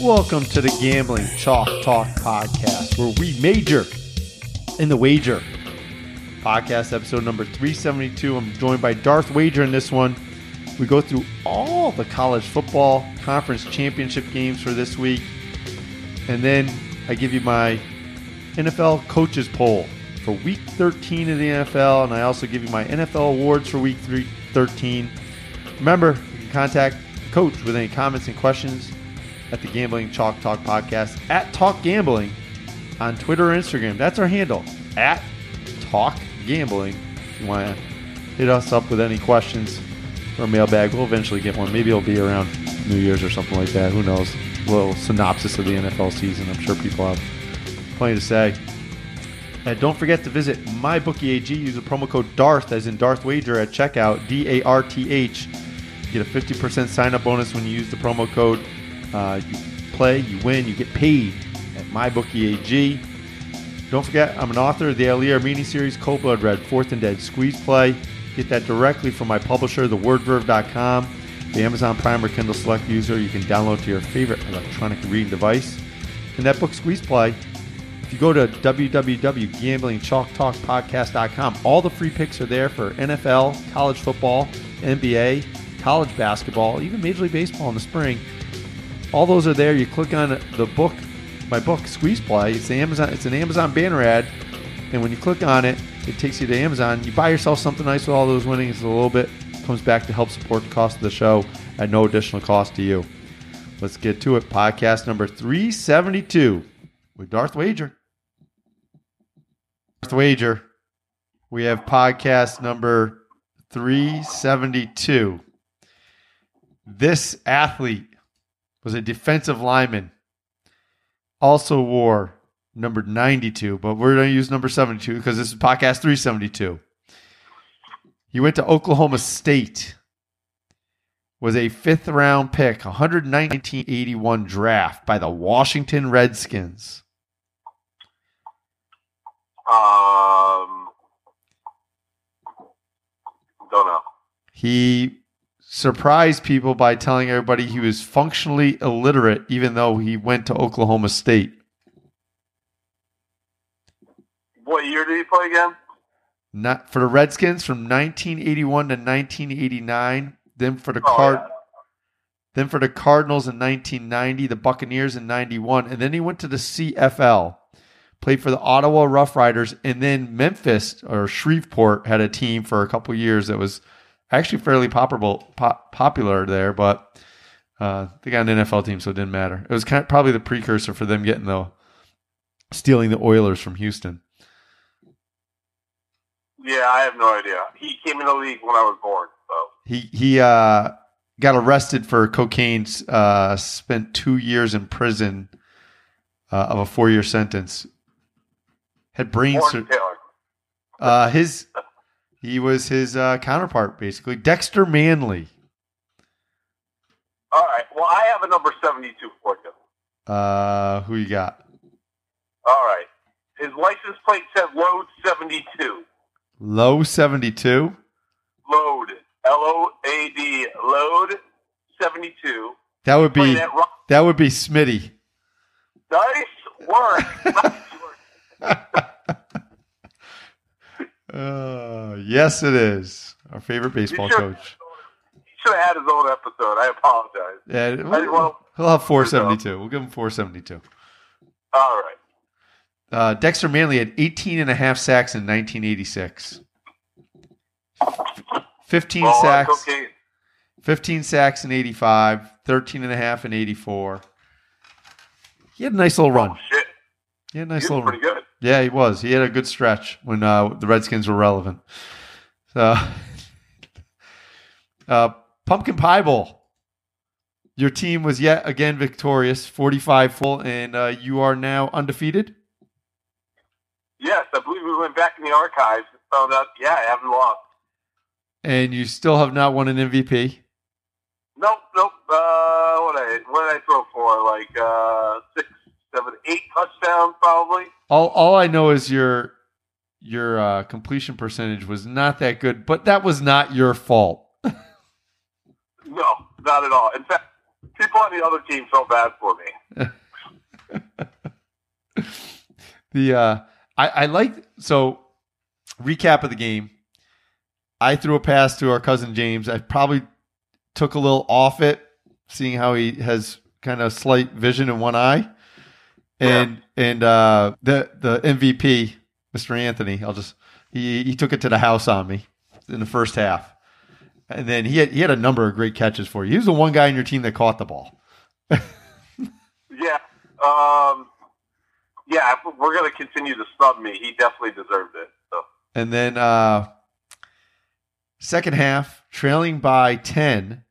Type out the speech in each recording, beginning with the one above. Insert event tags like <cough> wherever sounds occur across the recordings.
Welcome to the Gambling Chalk Talk podcast, where we major in the wager. Podcast episode number 372. I'm joined by Darth Wager in this one. We go through all the college football conference championship games for this week. And then I give you my NFL coaches poll for week 13 of the NFL. And I also give you my NFL awards for week three, 13. Remember, you can contact the coach with any comments and questions at the Gambling Chalk Talk podcast at Talk Gambling on Twitter or Instagram. That's our handle at Talk Gambling. If you want to hit us up with any questions or mailbag, we'll eventually get one. Maybe it'll be around New Year's or something like that. Who knows? A little synopsis of the NFL season. I'm sure people have plenty to say. And don't forget to visit MyBookieAG. Use the promo code DARTH, as in Darth Wager, at checkout. D A R T H. Get a 50% sign up bonus when you use the promo code. Uh, you play, you win, you get paid at MyBookieAG. Don't forget, I'm an author of the Ali Armeni series, Code Blood Red, Fourth and Dead, Squeeze Play. Get that directly from my publisher, thewordverve.com. The Amazon Prime or Kindle Select user, you can download to your favorite electronic reading device. And that book, Squeeze Play, if you go to www.gamblingchalktalkpodcast.com, all the free picks are there for NFL, college football, NBA, college basketball, even Major League Baseball in the spring. All those are there. You click on the book, my book, Squeeze Play. It's Amazon. It's an Amazon banner ad, and when you click on it, it takes you to Amazon. You buy yourself something nice with all those winnings. A little bit comes back to help support the cost of the show at no additional cost to you. Let's get to it. Podcast number 372 with Darth Wager. Darth Wager. We have podcast number 372. This athlete was a defensive lineman. Also wore number 92, but we're going to use number 72 because this is podcast 372. He went to Oklahoma State. Was a fifth round pick, 11981 draft by the Washington Redskins. Um, don't know. He surprised people by telling everybody he was functionally illiterate, even though he went to Oklahoma State. What year did he play again? Not for the Redskins from 1981 to 1989. Then for the Oh, Card, yeah. then for the Cardinals in 1990, the Buccaneers in 91, and then he went to the CFL. Played for the Ottawa Rough Riders, and then Memphis or Shreveport had a team for a couple years that was actually fairly popular, pop, popular there, but uh, they got an NFL team, so it didn't matter. It was kind of, probably the precursor for them getting the stealing the Oilers from Houston. Yeah, I have no idea. He came in the league when I was born, so He he uh, got arrested for cocaine. Uh, spent two years in prison uh, of a four year sentence. Had brain sur- uh, his he was his uh, counterpart basically Dexter Manley. All right. Well, I have a number seventy-two for you. Uh, who you got? All right. His license plate said load seventy-two. Low seventy two. Load. L O A D. Load seventy-two. That would be that would be Smitty. Nice work. <laughs> nice work. <laughs> Uh, yes, it is our favorite baseball should- coach. He should have had his own episode. I apologize. Yeah, I, we'll, well, he'll have four seventy two. We'll give him four seventy two. all right. Uh, Dexter Manley had 18 and a half sacks in 1986. 15 Well, sacks, cocaine. 15 sacks in 85, 13 and a half in 84. He had a nice little run. Oh, He a nice He's little pretty good. Yeah, he was. He had a good stretch when uh, the Redskins were relevant. So, <laughs> uh, Pumpkin Pie Bowl. Your team was yet again victorious, 45 full, and uh, you are now undefeated. Yes, I believe we went back in the archives and found out, yeah, I haven't lost. and you still have not won an MVP. Nope, nope. Uh, what I what did I throw for? Like uh, six, seven, eight touchdowns probably. All all I know is your your uh, completion percentage was not that good, but that was not your fault. <laughs> no, not at all. In fact, people on the other team felt bad for me. <laughs> the uh, I, I like so recap of the game. I threw a pass to our cousin James. I probably took a little off it, seeing how he has kind of slight vision in one eye and and uh, the the MVP, Mr. Anthony. I'll just he he took it to the house on me in the first half, and then he had he had a number of great catches for you. He was the one guy in your team that caught the ball. Yeah. Um, yeah, we're going to continue to snub me. He definitely deserved it. So. And then uh second half, trailing by 10.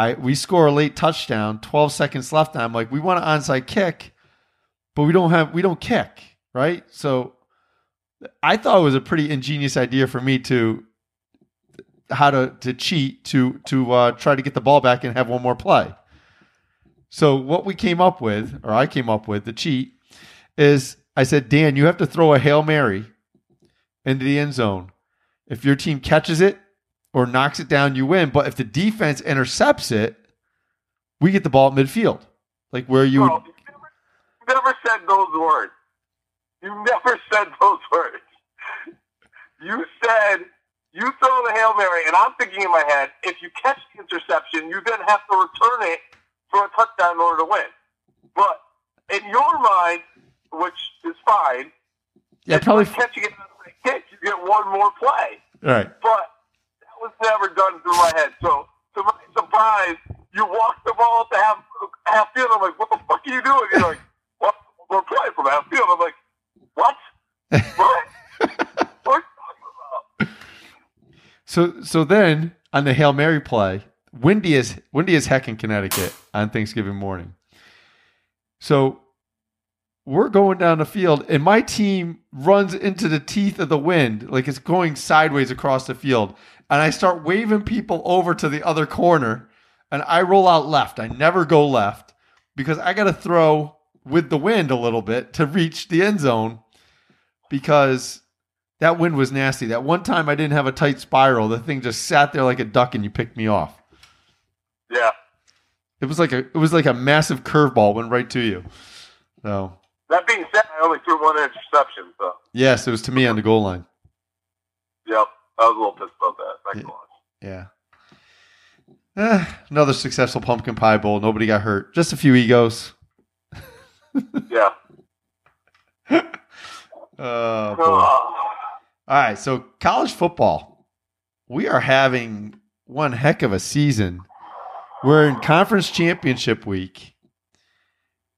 I we score a late touchdown, 12 seconds left. And I'm like, we want an onside kick, but we don't have we don't kick, right? So I thought it was a pretty ingenious idea for me to how to to cheat to to uh, try to get the ball back and have one more play. So what we came up with, or I came up with, the cheat is I said, Dan, you have to throw a hail mary into the end zone. If your team catches it or knocks it down, you win. But if the defense intercepts it, we get the ball at midfield, like where you would. You never, never said those words. You never <laughs> said those words. You said you throw the Hail Mary, and I'm thinking in my head, if you catch the interception, you then have to return it for a touchdown in order to win. But in your mind, which is fine, Yeah, probably. catching it as a kick, you get one more play. All right. But was never done through my head. So, to my surprise, you walk the ball to half half field. I'm like, what the fuck are you doing? You're like, <laughs> what? We're playing from half field. I'm like, what? What? <laughs> what are you talking about? So so then on the Hail Mary play, windy as windy as heck in Connecticut on Thanksgiving morning. So we're going down the field and my team runs into the teeth of the wind, like it's going sideways across the field. And I start waving people over to the other corner and I roll out left. I never go left because I got to throw with the wind a little bit to reach the end zone because that wind was nasty. That one time I didn't have a tight spiral, the thing just sat there like a duck and you picked me off. Yeah. It was like a it was like a massive curveball went right to you. So That being said, I only threw one interception. So, yes, it was to me on the goal line. yep, I was a little pissed about that. Yeah. Yeah. Eh, another successful pumpkin pie bowl. Nobody got hurt. Just a few egos. <laughs> Yeah. <laughs> Oh boy. All right, so college football. We are having one heck of a season. We're in conference championship week.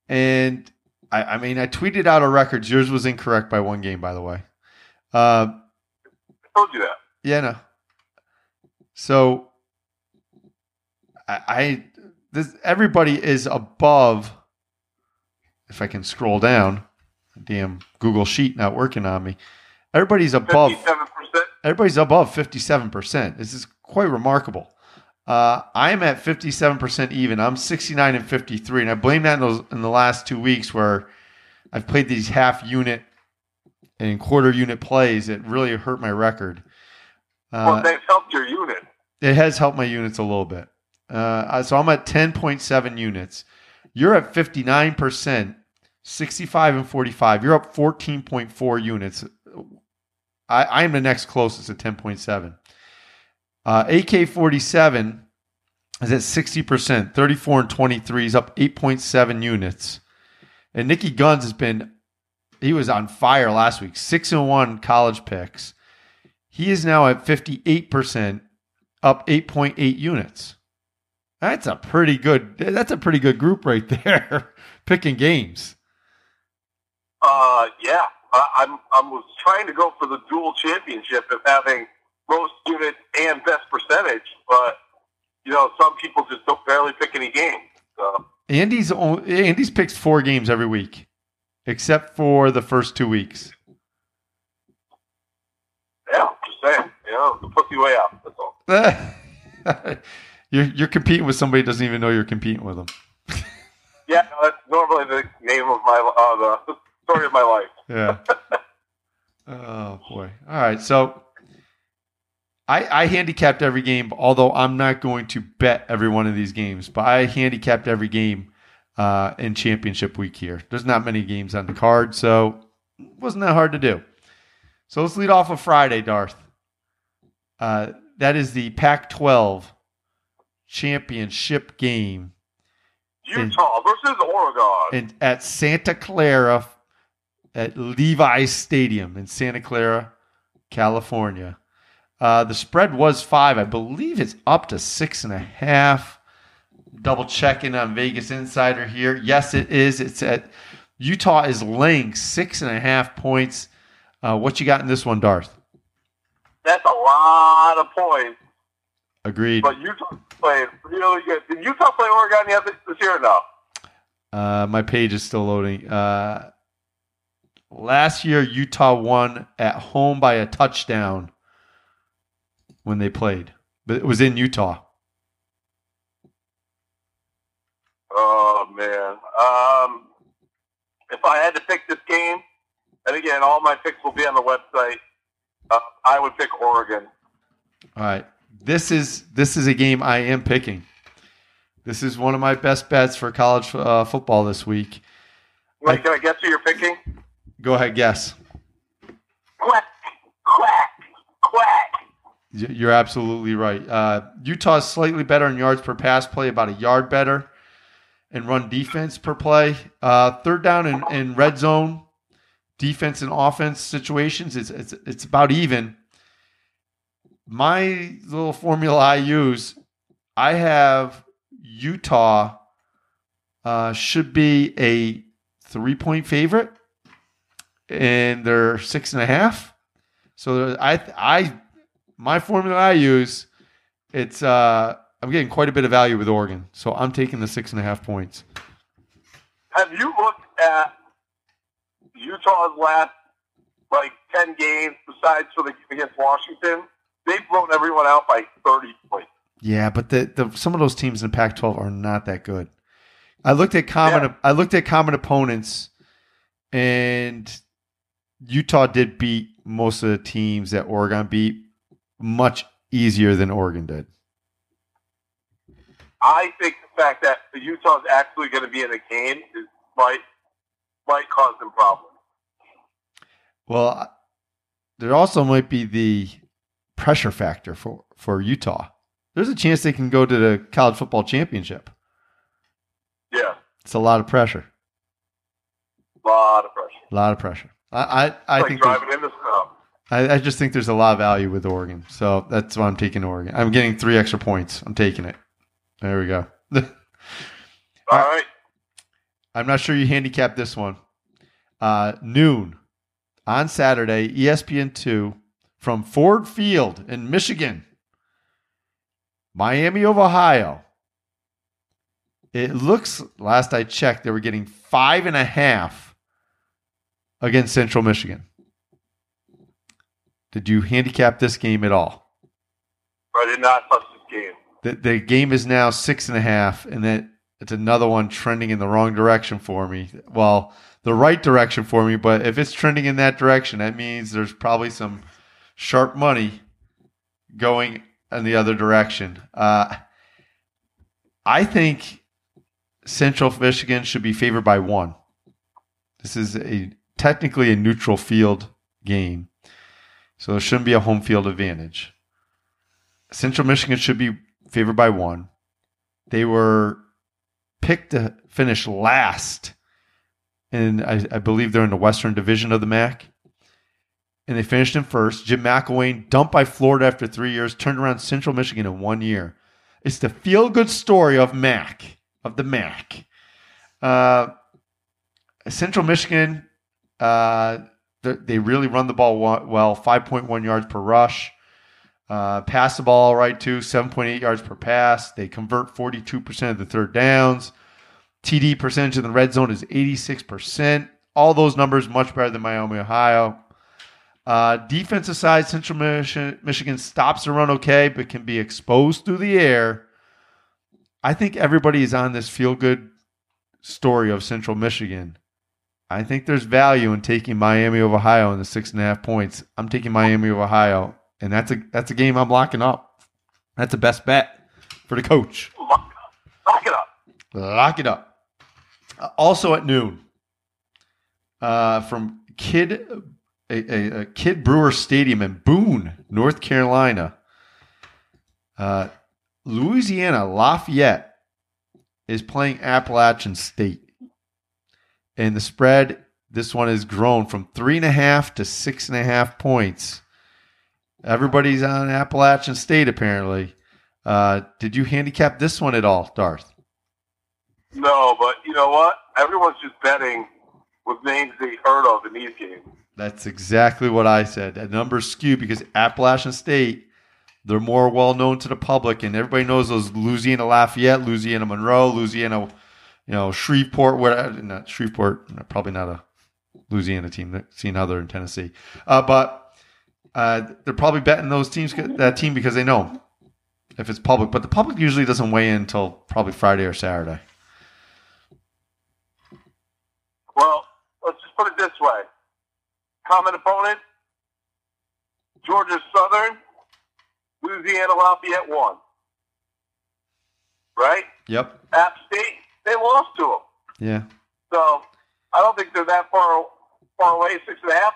And I, I mean, I tweeted out our records. Yours was incorrect by one game, by the way. Uh, I told you that. yeah, no. So I, I this everybody is above. If I can scroll down, damn Google Sheet not working on me. Everybody's above. Fifty-seven percent. Everybody's above fifty-seven percent. This is quite remarkable. Uh, I'm at fifty-seven percent even. I'm sixty-nine and fifty-three, and I blame that in, those, in the last two weeks where I've played these half-unit and quarter-unit plays. It really hurt my record. Well, Uh, they've helped your unit. it has helped my units a little bit. Uh, so I'm at 10.7 units. You're at 59%, 65 and 45. You're up 14.4 units. I, I am the next closest at 10.7. Uh, AK 47 is at 60%, 34 and 23. is up 8.7 units. And Nikki Guns has been, he was on fire last week, 6 and 1 college picks. He is now at 58%, up 8.8 units. That's a pretty good. That's a pretty good group right <laughs> there, picking games. Uh, yeah. I, I'm I was trying to go for the dual championship of having most units and best percentage, but you know some people just don't barely pick any games. So Andy's only, Andy's picks four games every week, except for the first two weeks. yeah, just saying. You know, the pussy way out. That's all. <laughs> you're you're competing with somebody who doesn't even know you're competing with them. <laughs> Yeah, no, that's normally the name of my uh, the story of my life. Yeah. <laughs> oh boy. All right. So I I handicapped every game, although I'm not going to bet every one of these games, but I handicapped every game uh, in championship week here. There's not many games on the card, so it wasn't that hard to do. So let's lead off with Friday, Darth. Uh, that is the Pac 12 championship game Utah versus Oregon. in, at Santa Clara at Levi's Stadium in Santa Clara, California. Uh, the spread was five. I believe it's up to six and a half. Double checking on Vegas Insider here. Yes, it is. It's at Utah is laying six and a half points. Uh, what you got in this one, Darth? That's a lot of points, Agreed. but Utah played really good. Did Utah play Oregon yet this this year or no? Uh, my page is still loading. Uh, last year, Utah won at home by a touchdown when they played, but it was in Utah. Oh man. Um, if I had to pick this game, and again, all my picks will be on the website. Uh, I would pick Oregon. All right, this is this is a game I am picking. This is one of my best bets for college uh, football this week. Wait, can I guess who you're picking? Go ahead, guess. You're absolutely right. Uh, Utah is slightly better in yards per pass play, about a yard better, and run defense per play. Uh, third down and, and red zone defense and offense situations, it's, it's it's about even. My little formula I use, I have Utah uh, should be a three point favorite, and they're six and a half. So I I my formula I use, it's uh I'm getting quite a bit of value with Oregon. So I'm taking the six and a half points. Have you looked at Utah's last like ten games besides for the against Washington? They've blown everyone out by thirty points. Yeah, but the, the some of those teams in the Pac-12 are not that good. I looked at common Yeah. I looked at common opponents, and Utah did beat most of the teams that Oregon beat much easier than Oregon did. I think the fact that Utah is actually going to be in the game is might might cause them problems. Well, there also might be the pressure factor for, for Utah. There's a chance they can go to the college football championship. Yeah, It's a lot of pressure. a lot of pressure. A lot of pressure. I I, I like think driving in the snow. I, I just think there's a lot of value with Oregon. So that's why I'm taking Oregon. I'm getting three extra points. I'm taking it. There we go. <laughs> All right. I'm not sure you handicapped this one. Uh, noon on Saturday, E ESPN2 from Ford Field in Michigan, Miami of Ohio. It looks, last I checked, they were getting five and a half against Central Michigan. Did you handicap this game at all? I did not touch this game. The, the game is now six and a half, and that it's another one trending in the wrong direction for me. Well, the right direction for me, but if it's trending in that direction, that means there's probably some sharp money going in the other direction. Uh, I think Central Michigan should be favored by one. This is a technically a neutral field game, so there shouldn't be a home field advantage. Central Michigan should be favored by one. They were picked to finish last, and I, I believe they're in the Western Division of the MAC. And they finished in first. Jim McElwain, dumped by Florida after three years, turned around Central Michigan in one year. It's the feel good story of MAC, of the MAC. Uh, Central Michigan, uh, they- really run the ball well 5.1 yards per rush. Uh, pass the ball all right too, 7.8 yards per pass. They convert 42% of the third downs. TD percentage in the red zone is 86%. All those numbers much better than Miami, Ohio. Uh, defensive side, Central Michigan stops the run okay, but can be exposed through the air. I think everybody is on this feel good story of Central Michigan. I think there's value in taking Miami of Ohio in the six and a half points. I'm taking Miami of Ohio, and that's a that's a game I'm locking up. That's the best bet for the coach. Lock, lock it up. Lock it up. Also at noon, uh, from Kid a, a, a Kidd Brewer Stadium in Boone, North Carolina. Uh, Louisiana Lafayette is playing Appalachian State, and the spread. This one has grown from three and a half to six and a half points. Everybody's on Appalachian State apparently. Uh, did you handicap this one at all, Darth? No, but you know what? Everyone's just betting with names they heard of in these games. That's exactly what I said. A number's skewed because Appalachian State, they're more well known to the public, and everybody knows those Louisiana Lafayette, Louisiana Monroe, Louisiana, you know Shreveport. Whatever, not Shreveport, probably not a Louisiana team. Seeing how they're in Tennessee, uh, but uh, they're probably betting those teams that team because they know if it's public. But the public usually doesn't weigh in until probably Friday or Saturday. Well, let's just put it this way: common opponent, Georgia Southern, Louisiana Lafayette one. Right? Yep. App State, they lost to them. Yeah. So I don't think they're that far far away, six and a half.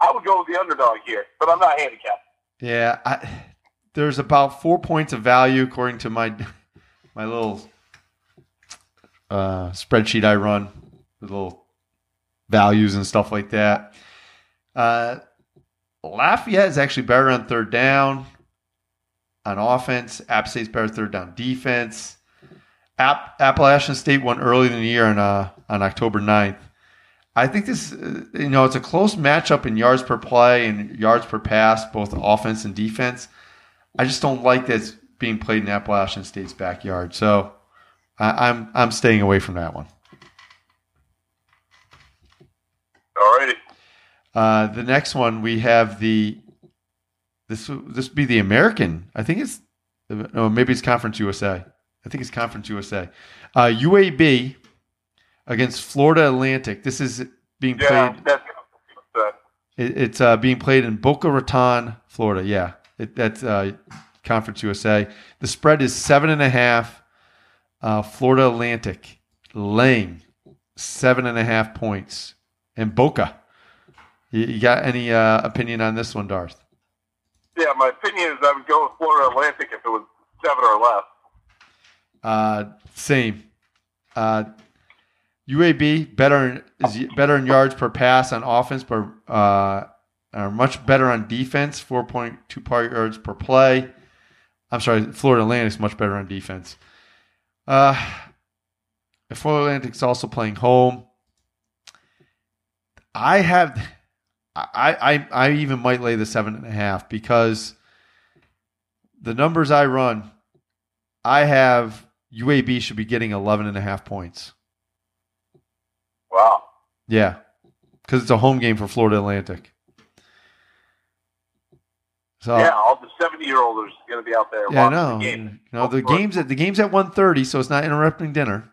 I would go with the underdog here, but I'm not handicapped. Yeah, I, there's about four points of value according to my my little uh, spreadsheet I run, little values and stuff like that. Uh, Lafayette is actually better on third down on offense. App State's better third down defense. App, Appalachian State won early in the year on uh, on October 9th. I think this, uh, you know, it's a close matchup in yards per play and yards per pass, both offense and defense. I just don't like that it's being played in Appalachian State's backyard. So I, I'm I'm staying away from that one. Alrighty. Uh, the next one we have the this this would be the American. I think it's no maybe it's Conference USA. I think it's Conference USA. Uh, UAB against Florida Atlantic. This is being Yeah, played. that's It, it's uh, being played in Boca Raton, Florida. Yeah, it, that's uh, Conference USA. The spread is seven and a half. Uh, Florida Atlantic laying seven and a half points. And Boca. You, you got any uh, opinion on this one, Darth? yeah. My opinion is I would go with Florida Atlantic if it was seven or less. Uh, same. Uh, UAB better is better in yards per pass on offense, but uh, are much better on defense. Four point two yards per play. I'm sorry, Florida Atlantic's much better on defense. Uh, Florida Atlantic's also playing home. I have, I, I, I even might lay the seven and a half because the numbers I run, I have UAB should be getting 11 and a half points. Wow. Yeah, because it's a home game for Florida Atlantic. So yeah, all the seventy-year-olds are going to be out there. yeah, I know. The game. Know, the games at the games at 1.30, so it's not interrupting dinner.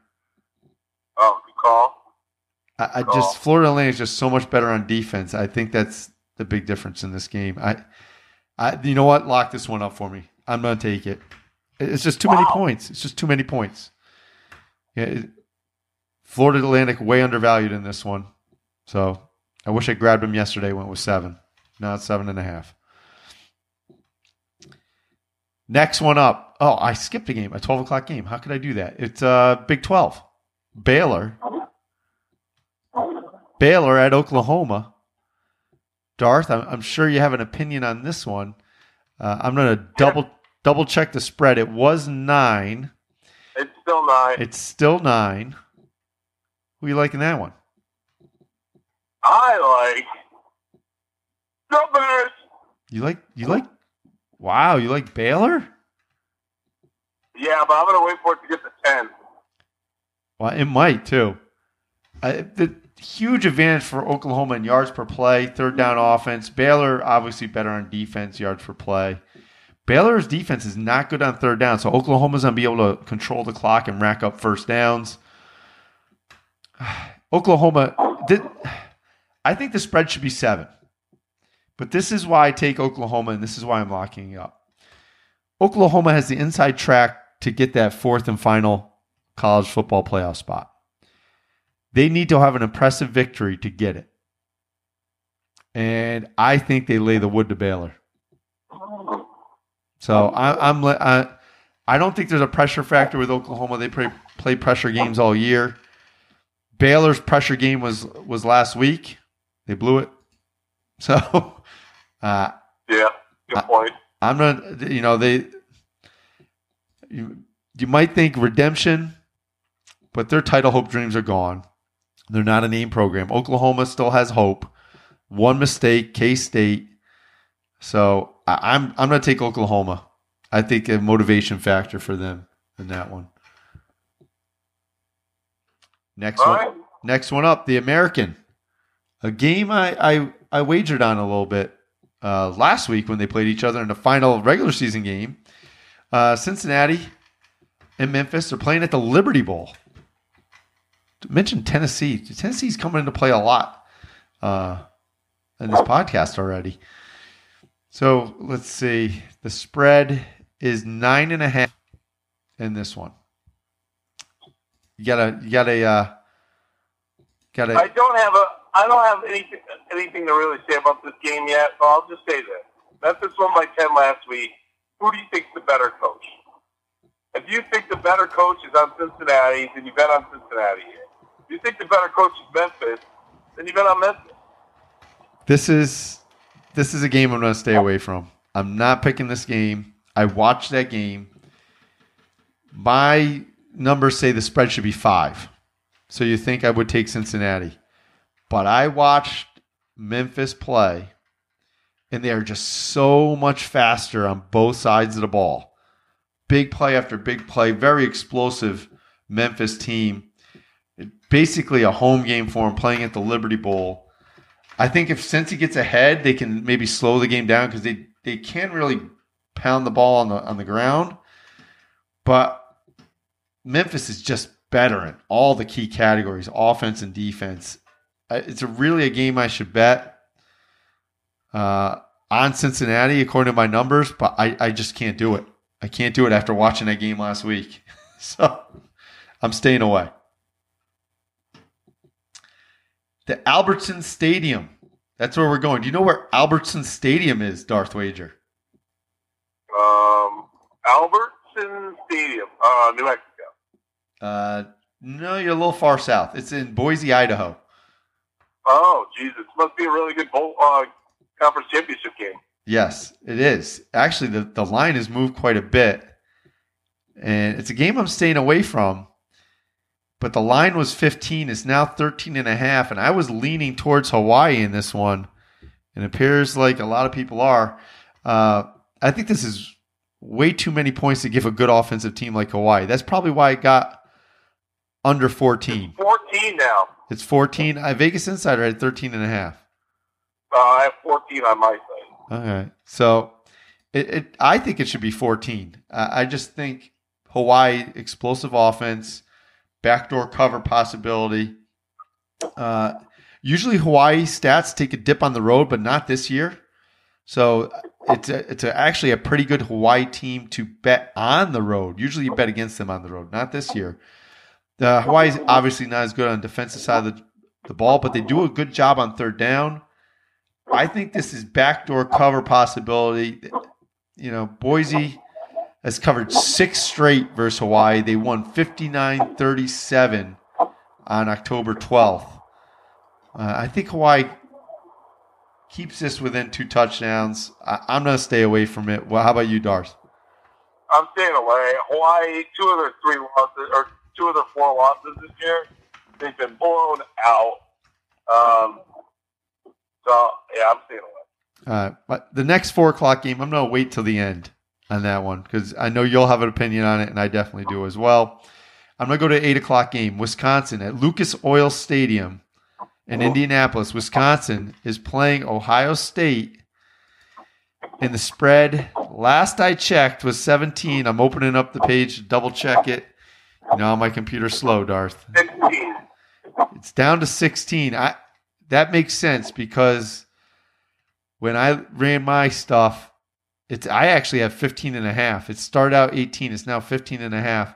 Oh, good call. I, I Call. just Florida Atlantic is just so much better on defense. I think that's the big difference in this game. I, I, you know what? Lock this one up for me. I'm gonna take it. It's just too many points. It's just too many points. Yeah, it, Florida Atlantic way undervalued in this one. So I wish I grabbed him yesterday when it was seven. Now it's seven and a half. Next one up. Oh, I skipped a game, a 12 o'clock game. How could I do that? It's uh, Big 12. Baylor. Baylor at Oklahoma. Darth, I'm, I'm sure you have an opinion on this one. Uh, I'm going to double double check the spread. It was nine. It's still nine. It's still nine. Who you liking that one? I like numbers. You like you like? Wow, you like Baylor? Yeah, but I'm going to wait for it to get to ten. Well, it might too. Uh, the huge advantage for Oklahoma in yards per play, third down offense. Baylor obviously better on defense, yards per play. Baylor's defense is not good on third down, so Oklahoma's gonna be able to control the clock and rack up first downs. <sighs> Oklahoma, did, I think the spread should be seven, but this is why I take Oklahoma, and this is why I'm locking up. Oklahoma has the inside track to get that fourth and final college football playoff spot. They need to have an impressive victory to get it. And I think they lay the wood to Baylor. So I, I'm I, I don't think there's a pressure factor with Oklahoma. They play, play pressure games all year. Baylor's pressure game was was last week. They blew it. <laughs> So, uh, Yeah, good point. I'm not. You know they. You, you might think redemption, but their title hope dreams are gone. They're not a name program. Oklahoma still has hope. One mistake, K State. So I, I'm I'm going to take Oklahoma. I think a motivation factor for them in that one. Next All one, right. next one up, the American, a game I I, I wagered on a little bit uh, last week when they played each other in the final regular season game. Uh, Cincinnati and Memphis are playing at the Liberty Bowl. Mentioned Tennessee. Tennessee's coming into play a lot uh, in this podcast already. So let's see. The spread is nine and a half in this one. You gotta, you gotta, uh, gotta. I don't have a I don't have anything anything to really say about this game yet, but I'll just say this. Memphis won by ten last week. Who do you think's the better coach? If you think the better coach is on Cincinnati, then you bet on Cincinnati. If you think the better coach is Memphis, then you bet on Memphis. This is this is a game I'm going to stay oh. away from. I'm not picking this game. I watched that game. My numbers say the spread should be five. So you think I would take Cincinnati. But I watched Memphis play, and they are just so much faster on both sides of the ball. Big play after big play, very explosive Memphis team. Basically a home game for them playing at the Liberty Bowl. I think if Cincy gets ahead, they can maybe slow the game down because they, they can't really pound the ball on the on the ground. But Memphis is just better in all the key categories, offense and defense. It's a really a game I should bet uh, on Cincinnati according to my numbers, but I, I just can't do it. I can't do it after watching that game last week. <laughs> So I'm staying away. The Albertson Stadium. That's where we're going. Do you know where Albertson Stadium is, Darth Wager? Um, Albertson Stadium, uh, New Mexico. Uh, no, you're a little far south. It's in Boise, Idaho. Oh, Jesus, must be a really good bowl uh, conference championship game. Yes, it is. Actually, the, the line has moved quite a bit. And it's a game I'm staying away from. But the line was 15. It's now 13 and a half. And I was leaning towards Hawaii in this one. And it appears like a lot of people are. Uh, I think this is way too many points to give a good offensive team like Hawaii. That's probably why it got under 14. 14 now. It's 14. I Vegas Insider had 13 and a half. Uh, I have 14 on my side. Okay. So it, it I think it should be 14. Uh, I just think Hawaii explosive offense, backdoor cover possibility. Uh, usually Hawaii stats take a dip on the road, but not this year. So it's a, it's a, actually a pretty good Hawaii team to bet on the road. Usually you bet against them on the road, not this year. The Hawaii's obviously not as good on the defensive side of the, the ball, but they do a good job on third down. I think this is backdoor cover possibility. You know, Boise has covered six straight versus Hawaii. They won 59 37 on October 12th. Uh, I think Hawaii keeps this within two touchdowns. I, I'm going to stay away from it. Well, how about you, Darth? I'm staying away. Hawaii, two of their three losses, or two of their four losses this year, they've been blown out. Um, so, yeah, I'm staying away. Uh, but the next four o'clock game, I'm going to wait till the end on that one because I know you'll have an opinion on it, and I definitely do as well. I'm going to go to eight o'clock game. Wisconsin at Lucas Oil Stadium in Indianapolis. Wisconsin is playing Ohio State, and the spread last I checked was 17. I'm opening up the page to double check it. You know, my computer's slow, Darth. 16. It's down to 16. I that makes sense because when I ran my stuff, it's I actually have 15 and a half. It started out 18, it's now 15 and a half.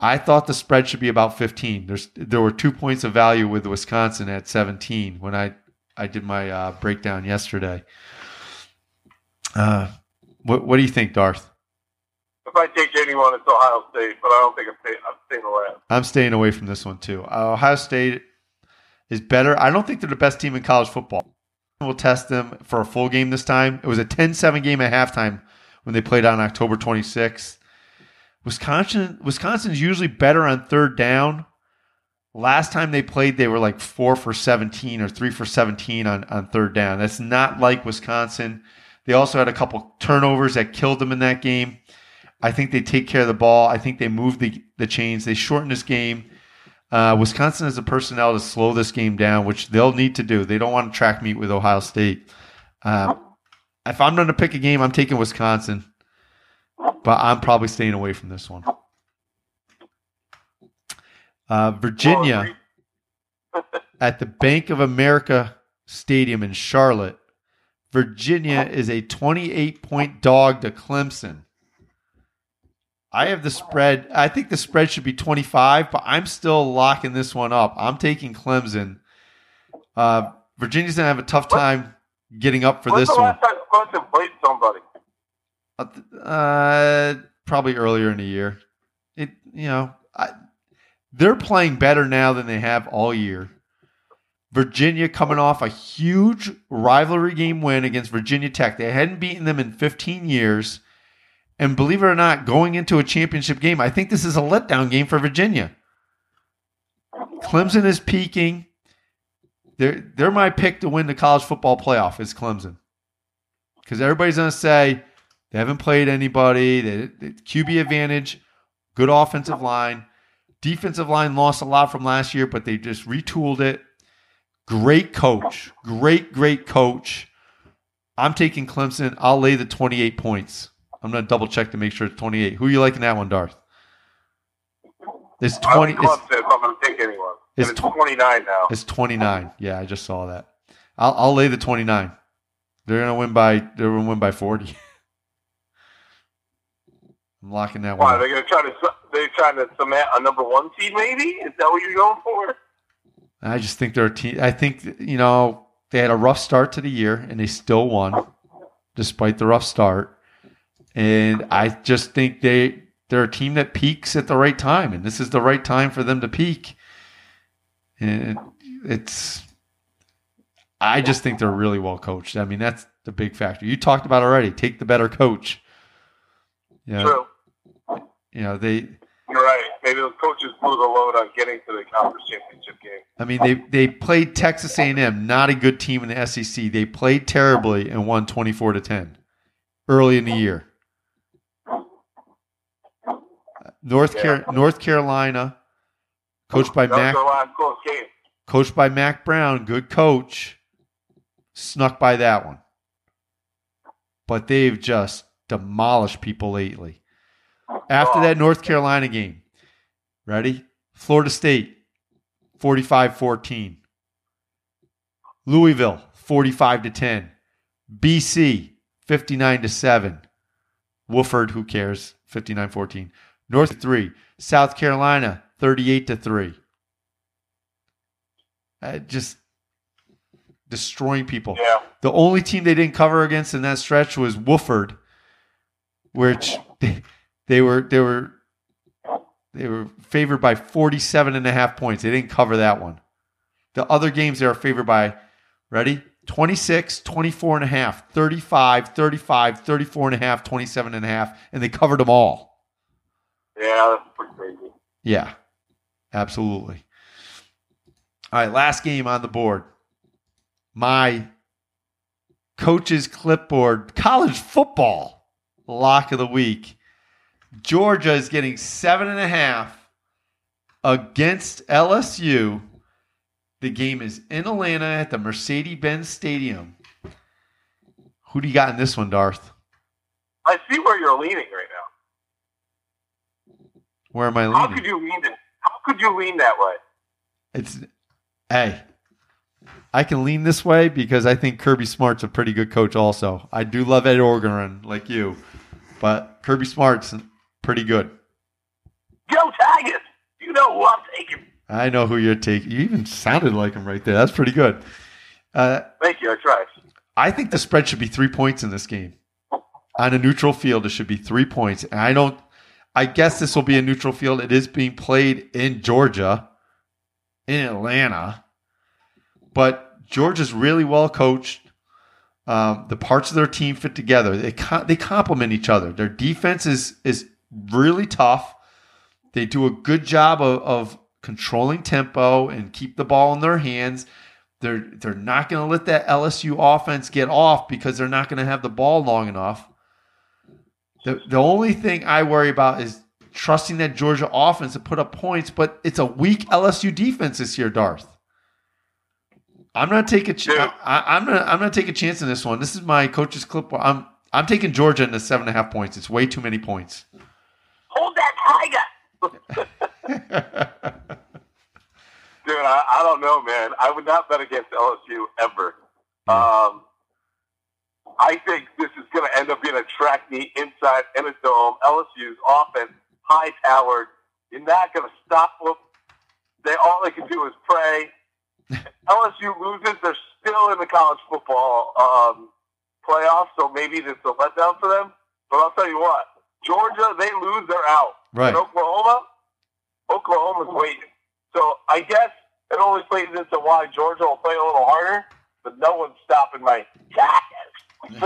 I thought the spread should be about 15. There's there were two points of value with Wisconsin at 17 when I I did my uh, breakdown yesterday. Uh, what what do you think, Darth? If I take anyone, it's Ohio State, but I don't think I'm staying, I'm staying away. I'm staying away from this one too. Uh, Ohio State is better. I don't think they're the best team in college football. We'll test them for a full game this time. It was a 10-7 game at halftime when they played on October 26th. Wisconsin Wisconsin's usually better on third down. Last time they played, they were like four for 17 or three for 17 on, on third down. That's not like Wisconsin. They also had a couple turnovers that killed them in that game. I think they take care of the ball. I think they move the, the chains. They shorten this game. Uh, Wisconsin has the personnel to slow this game down, which they'll need to do. They don't want to track meet with Ohio State. Um, if I'm going to pick a game, I'm taking Wisconsin, but I'm probably staying away from this one. Uh, Virginia <laughs> at the Bank of America Stadium in Charlotte. Virginia is a 28 point dog to Clemson. I have the spread. I think the spread should be 25, but I'm still locking this one up. I'm taking Clemson. Uh, Virginia's going to have a tough time getting up for When's this one. Clemson played somebody? Uh, probably earlier in the year. It, you know, I, they're playing better now than they have all year. Virginia coming off a huge rivalry game win against Virginia Tech. They hadn't beaten them in 15 years. And believe it or not, going into a championship game, I think this is a letdown game for Virginia. Clemson is peaking. They're, they're my pick to win the college football playoff is Clemson. Because everybody's going to say they haven't played anybody. They, they, QB advantage, good offensive line. Defensive line lost a lot from last year, but they just retooled it. Great coach. Great, great coach. I'm taking Clemson. I'll lay the 28 points. I'm going to double check to make sure it's 28. Who are you liking that one, Darth? It's 20. I It's, like Clemson if I'm going to take anyone. It's It's, 29 now. it's 29. Yeah, I just saw that. I'll, I'll lay the 29. They're going to win by they're going to win by 40. <laughs> I'm locking that one. Why one. they're going to try to they're trying to cement a number one seed? Maybe is that what you're going for? I just think they're a team. I think you know they had a rough start to the year and they still won, despite the rough start. And I just think they they're a team that peaks at the right time, and this is the right time for them to peak. And it's, I just think they're really well coached. I mean, that's the big factor. You talked about already. Take the better coach. You know, True. you know they. You're right. Maybe those coaches blew the load on getting to the conference championship game. I mean, they they played Texas A&M, not a good team in the SEC. They played terribly and won twenty four to ten early in the year. North Car- North Carolina, coached by Mack, last coached by Mack Brown, good coach, snuck by that one. But they've just demolished people lately. After that North Carolina game, ready? Florida State, 45 14. Louisville, 45 to 10. BC, 59 to 7. Wofford, who cares? 59 14. North 3. South Carolina, 38 to 3. Uh, just destroying people. Yeah. The only team they didn't cover against in that stretch was Wofford, which <laughs> they, they were they were they were favored by 47 and a half points. They didn't cover that one. The other games they are favored by ready? 26, 24 and a half, 35, 35, 34 and a half, 27 and a half, and they covered them all. Yeah, that's pretty crazy. Yeah. Absolutely. All right, last game on the board. My coach's clipboard, college football lock of the week. Georgia is getting seven and a half against LSU. The game is in Atlanta at the Mercedes Benz Stadium. Who do you got in this one, Darth? I see where you're leaning right. Where am I leaning? How could you lean it? How could you lean that way? It's hey, I can lean this way because I think Kirby Smart's a pretty good coach. Also, I do love Ed Orgeron like you, but Kirby Smart's pretty good. Go Tigers! You know who I'm taking. I know who you're taking. You even sounded like him right there. That's pretty good. Uh, Thank you. I tried. I think the spread should be three points in this game. On a neutral field, it should be three points. And I don't. I guess this will be a neutral field. It is being played in Georgia, in Atlanta, but Georgia's really well coached. Um, the parts of their team fit together. They co- they complement each other. Their defense is is really tough. They do a good job of, of controlling tempo and keep the ball in their hands. They're they're not going to let that LSU offense get off because they're not going to have the ball long enough. The the only thing I worry about is trusting that Georgia offense to put up points, but it's a weak LSU defense this year, Darth. I'm gonna take a ch- Yeah. I, am gonna I'm gonna take a chance in this one. This is my coach's clip. I'm I'm taking Georgia in the seven and a half points. It's way too many points. Hold that Tiger! <laughs> Dude, I, I don't know, man. I would not bet against LSU ever. Um, I think this is going to end up being a track meet inside in a dome. LSU's offense, high towered. You're not going to stop them. They all they can do is pray. <laughs> LSU loses. They're still in the college football um, playoffs, so maybe this is a letdown for them. But I'll tell you what, Georgia, they lose, they're out. Right. And Oklahoma, Oklahoma's waiting. So I guess it only plays into why Georgia will play a little harder, but no one's stopping my Tigers. <laughs>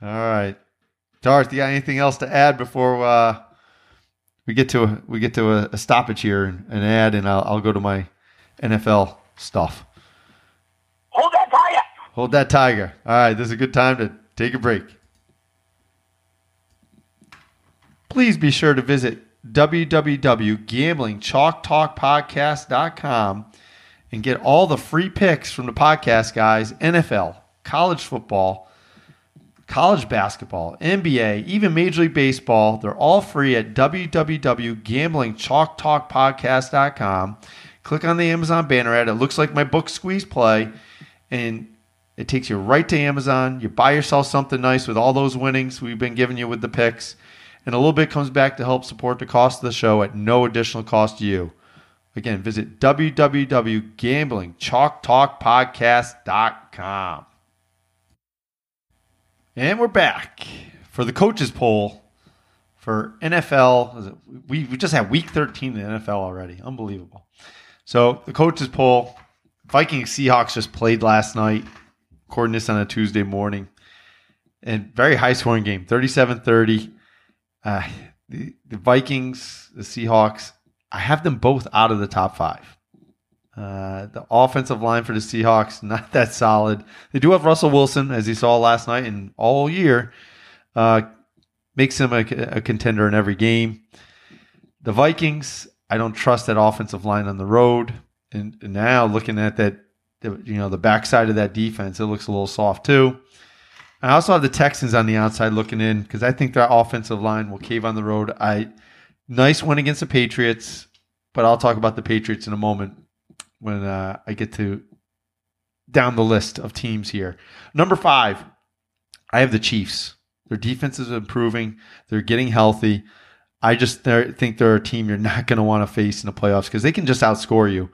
All right, Darth, you got anything else to add before uh, we get to a, we get to a, a stoppage here and an ad, and I'll, I'll go to my NFL stuff. Hold that Tiger! Hold that tiger. All right, this is a good time to take a break. Please be sure to visit www.gamblingchalktalkpodcast.com and get all the free picks from the podcast guys NFL, college football, college basketball, NBA, even Major League Baseball. They're all free at www.gamblingchalktalkpodcast.com. Click on the Amazon banner ad. It looks like my book Squeeze Play, and it takes you right to Amazon. You buy yourself something nice with all those winnings we've been giving you with the picks, and a little bit comes back to help support the cost of the show at no additional cost to you. Again, visit www.gamblingchalktalkpodcast.com. And we're back for the coaches poll for NFL. We, we just had week 13 in the NFL already. Unbelievable. So the coaches poll Vikings Seahawks just played last night, recording this on a Tuesday morning. And very high scoring game 37 30. Uh, the, the Vikings, the Seahawks, I have them both out of the top five. Uh, the offensive line for the Seahawks, <laughs> not that solid. They do have Russell Wilson, as you saw last night and all year. Uh, makes him a, a contender in every game. The Vikings, I don't trust that offensive line on the road. And, and now looking at that, you know, the backside of that defense, it looks a little soft too. I also have the Texans on the outside looking in because I think their offensive line will cave on the road. I nice win against the Patriots, but I'll talk about the Patriots in a moment when uh, I get to down the list of teams here. Number five, I have the Chiefs. Their defense is improving. They're getting healthy. I just think they're a team you're not going to want to face in the playoffs because they can just outscore you.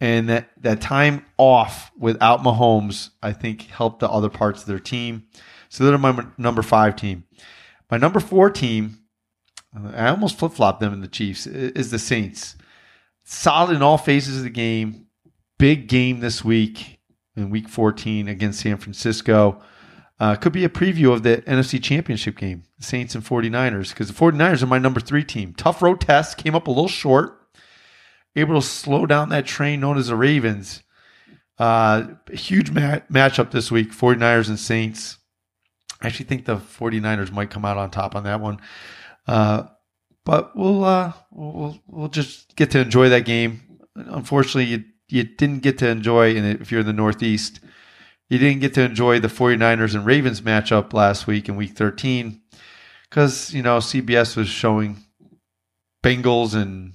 And that, that time off without Mahomes, I think, helped the other parts of their team. So they're my number five team. My number four team, I almost flip flop them in the Chiefs, is the Saints. Solid in all phases of the game. Big game this week in week 14 against San Francisco. Uh, could be a preview of the NFC Championship game, Saints and 49ers, because the 49ers are my number three team. Tough road test, came up a little short, able to slow down that train known as the Ravens. Uh, huge ma- matchup this week, 49ers and Saints. I actually think the 49ers might come out on top on that one. Uh, but we'll, uh, we'll we'll just get to enjoy that game. Unfortunately, you, you didn't get to enjoy, and if you're in the Northeast, you didn't get to enjoy the 49ers and Ravens matchup last week in week 13 because, you know, CBS was showing Bengals and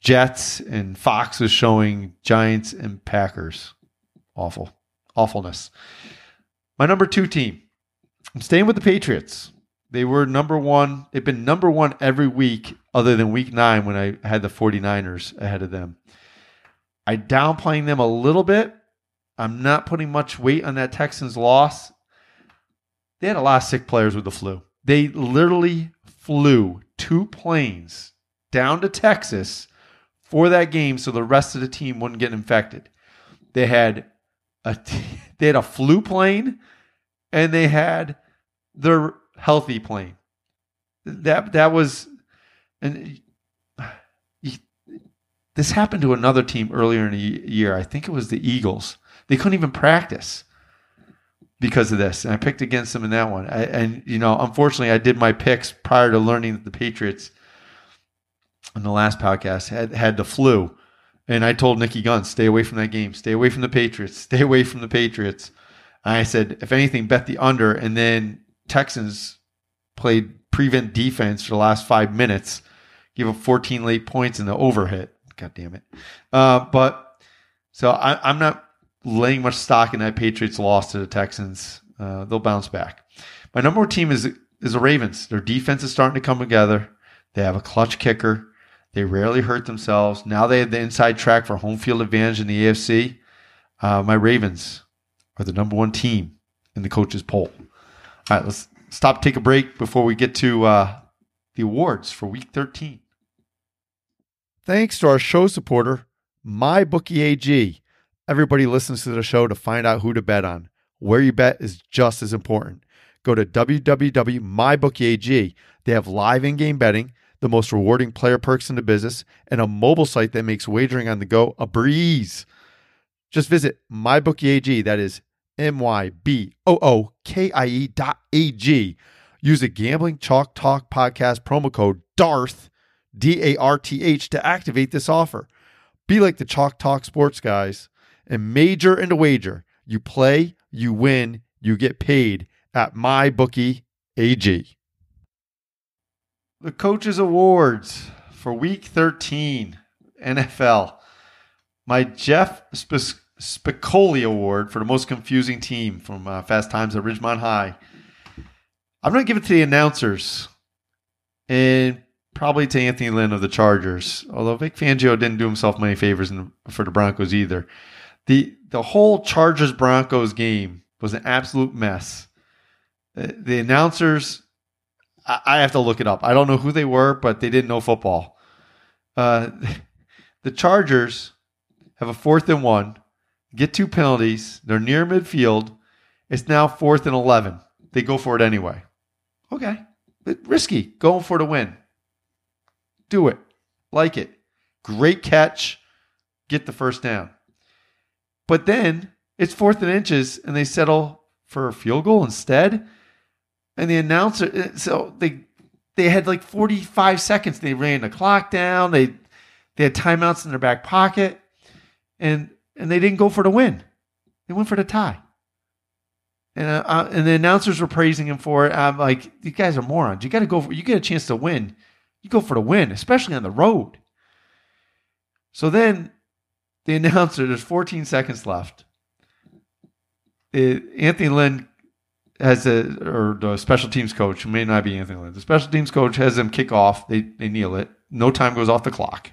Jets, and Fox was showing Giants and Packers. Awful. Awfulness. My number two team. I'm staying with the Patriots. They were number one. They've been number one every week other than week nine when I had the 49ers ahead of them. I downplaying them a little bit. I'm not putting much weight on that Texans loss. They had a lot of sick players with the flu. They literally flew two planes down to Texas for that game so the rest of the team wouldn't get infected. They had a <laughs> they had a flu plane and they had their healthy plane. That that was and this happened to another team earlier in the year. I think it was the Eagles. They couldn't even practice because of this. And I picked against them in that one. I, and, you know, unfortunately, I did my picks prior to learning that the Patriots in the last podcast had, had the flu. And I told Nikki Gunn, stay away from that game. Stay away from the Patriots. Stay away from the Patriots. I said, if anything, bet the under. And then Texans played prevent defense for the last five minutes, give up 14 late points in the overhit. God damn it. Uh, but so I, I'm not laying much stock in that Patriots loss to the Texans. Uh, they'll bounce back. My number one team is is the Ravens. Their defense is starting to come together. They have a clutch kicker. They rarely hurt themselves. Now they have the inside track for home field advantage in the AFC. Uh, my Ravens are the number one team in the coaches poll. All right, let's stop, take a break before we get to uh, the awards for Week 13. Thanks to our show supporter, MyBookieAG. Everybody listens to the show to find out who to bet on. Where you bet is just as important. Go to www.mybookie.ag. They have live in game betting, the most rewarding player perks in the business, and a mobile site that makes wagering on the go a breeze. Just visit mybookie.ag. That is M Y B O O K I E dot A G. Use the Gambling Chalk Talk podcast promo code DARTH, D A R T H, to activate this offer. Be like the Chalk Talk sports guys and major in a wager. You play, you win, you get paid at MyBookie AG. The Coaches Awards for Week 13 NFL. My Jeff Spicoli Award for the most confusing team from uh, Fast Times at Ridgemont High. I'm going to give it to the announcers and probably to Anthony Lynn of the Chargers, although Vic Fangio didn't do himself many favors the, for the Broncos either the the whole Chargers Broncos game was an absolute mess. The, the announcers, I, I, have to look it up. I don't know who they were, but they didn't know football. Uh, <laughs> the Chargers have a fourth and one, get two penalties. They're near midfield. It's now fourth and eleven. They go for it anyway. Okay, but risky. Going for the win. Do it. Like it. Great catch. Get the first down. But then it's fourth and inches, and they settle for a field goal instead. And the announcer, uh, so they they had like 45 seconds. They ran the clock down. They they had timeouts in their back pocket, and and they didn't go for the win. They went for the tie. And uh, uh and the announcers were praising him for it. I'm like, you guys are morons. You got to go for. You get a chance to win. You go for the win, especially on the road. So then the <laughs> announcer, there's 14 seconds left. It, Anthony Lynn has a, or the special teams coach, who may not be Anthony Lynn, the special teams coach has them kick off. They, they kneel it. No time goes off the clock.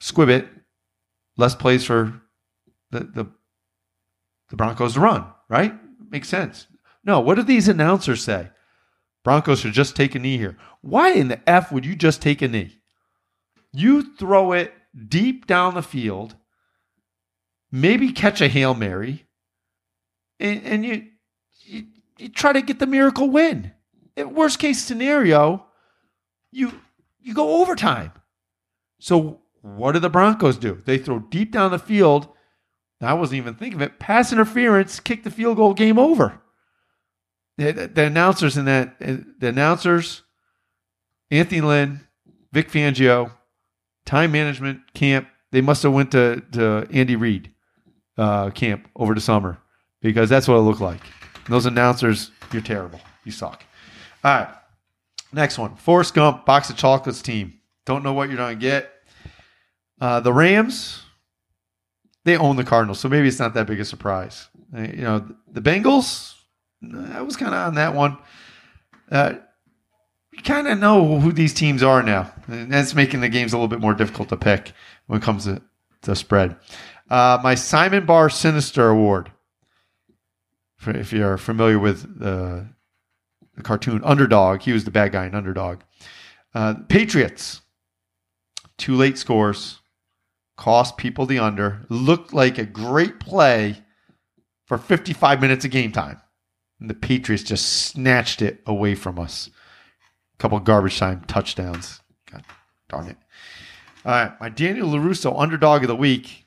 Squib it. Less plays for the, the, the Broncos to run, right? Makes sense. No, what do these announcers say? Broncos should just take a knee here. Why in the F would you just take a knee? You throw it deep down the field, maybe catch a Hail Mary, and, and you, you, you try to get the miracle win. In worst case scenario, you you go overtime. So what do the Broncos do? They throw deep down the field. I wasn't even thinking of it. Pass interference, kick the field goal, game over. The, the announcers in that, the announcers, Anthony Lynn, Vic Fangio, time management camp. They must have went to, to Andy Reid uh, camp over the summer because that's what it looked like. And those announcers, you're terrible. You suck. All right. Next one. Forrest Gump, box of chocolates team. Don't know what you're going to get. Uh, the Rams, they own the Cardinals, so maybe it's not that big a surprise. Uh, you know, the Bengals, I was kind of on that one. Uh, you kind of know who these teams are now. And that's making the games a little bit more difficult to pick when it comes to, to spread. Uh, my Simon Bar Sinister Award, if you're familiar with the, the cartoon Underdog, he was the bad guy in Underdog. Uh, Patriots, two late scores, cost people the under. Looked like a great play for 55 minutes of game time. And the Patriots just snatched it away from us. A couple garbage time touchdowns. God darn it. All right, my Daniel LaRusso underdog of the week.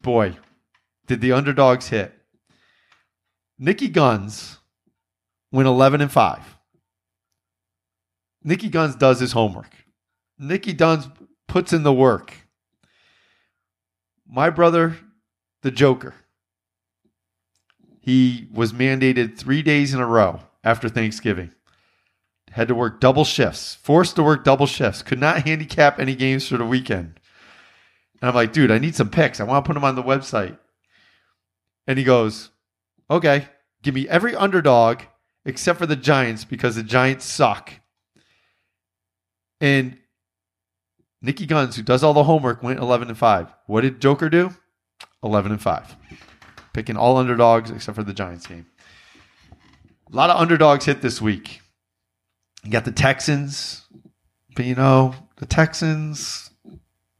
Boy, did the underdogs hit. Nikki Guns went 11 and 5. Nikki Guns does his homework. Nikki Guns puts in the work. My brother, the Joker, he was mandated three days in a row after Thanksgiving. Had to work double shifts, forced to work double shifts, could not handicap any games for the weekend. And I'm like, dude, I need some picks. I want to put them on the website. And he goes, okay, give me every underdog except for the Giants because the Giants suck. And Nicky Guns, who does all the homework, went 11 and 5. What did Joker do? 11 and 5. Picking all underdogs except for the Giants game. A lot of underdogs hit this week. You got the Texans, but you know, the Texans,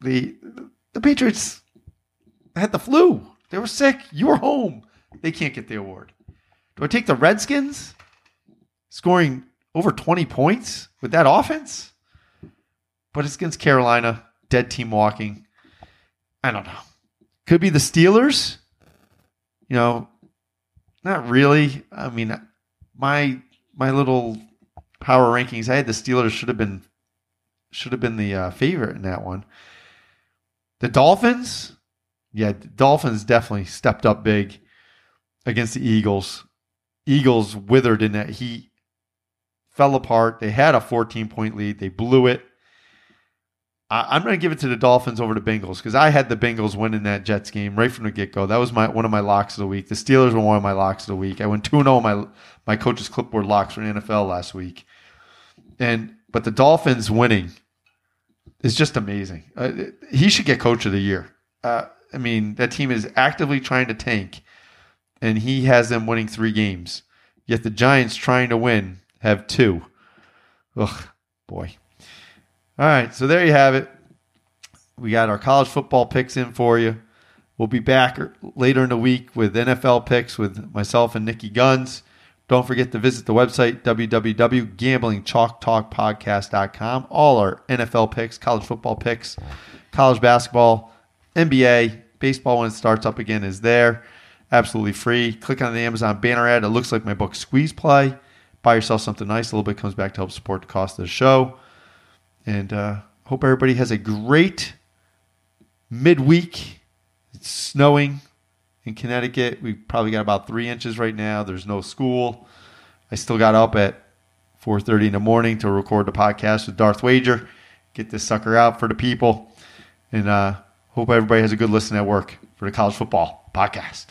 the the Patriots had the flu. They were sick. You were home. They can't get the award. Do I take the Redskins scoring over 20 points with that offense? But it's against Carolina, dead team walking. I don't know. Could be the Steelers. You know, not really. I mean, my my little power rankings, I had the Steelers should have been should have been the uh, favorite in that one. The Dolphins, yeah, the Dolphins definitely stepped up big against the Eagles. Eagles withered in that heat, fell apart. They had a 14 point lead. They blew it. I, am going to give it to the Dolphins over the Bengals because I had the Bengals winning that Jets game right from the get go. That was my one of my locks of the week. The Steelers were one of my locks of the week. I went 2 0 my my coach's clipboard locks for the NFL last week. And but the Dolphins winning is just amazing. Uh, he should get coach of the year. Uh, I mean, that team is actively trying to tank, and he has them winning three games. Yet the Giants trying to win have two. Ugh, boy. All right, so there you have it. We got our college football picks in for you. We'll be back er, later in the week with NFL picks with myself and Nikki Guns. Don't forget to visit the website, www.gamblingchalktalkpodcast.com. All our NFL picks, college football picks, college basketball, NBA, baseball when it starts up again is there. Absolutely free. Click on the Amazon banner ad. It looks like my book, Squeeze Play. Buy yourself something nice. A little bit comes back to help support the cost of the show. And uh, hope everybody has a great midweek. It's snowing in Connecticut. We probably got about three inches right now. There's no school. I still got up at 4:30 in the morning to record the podcast with Darth Wager. Get this sucker out for the people, and uh, hope everybody has a good listen at work for the college football podcast.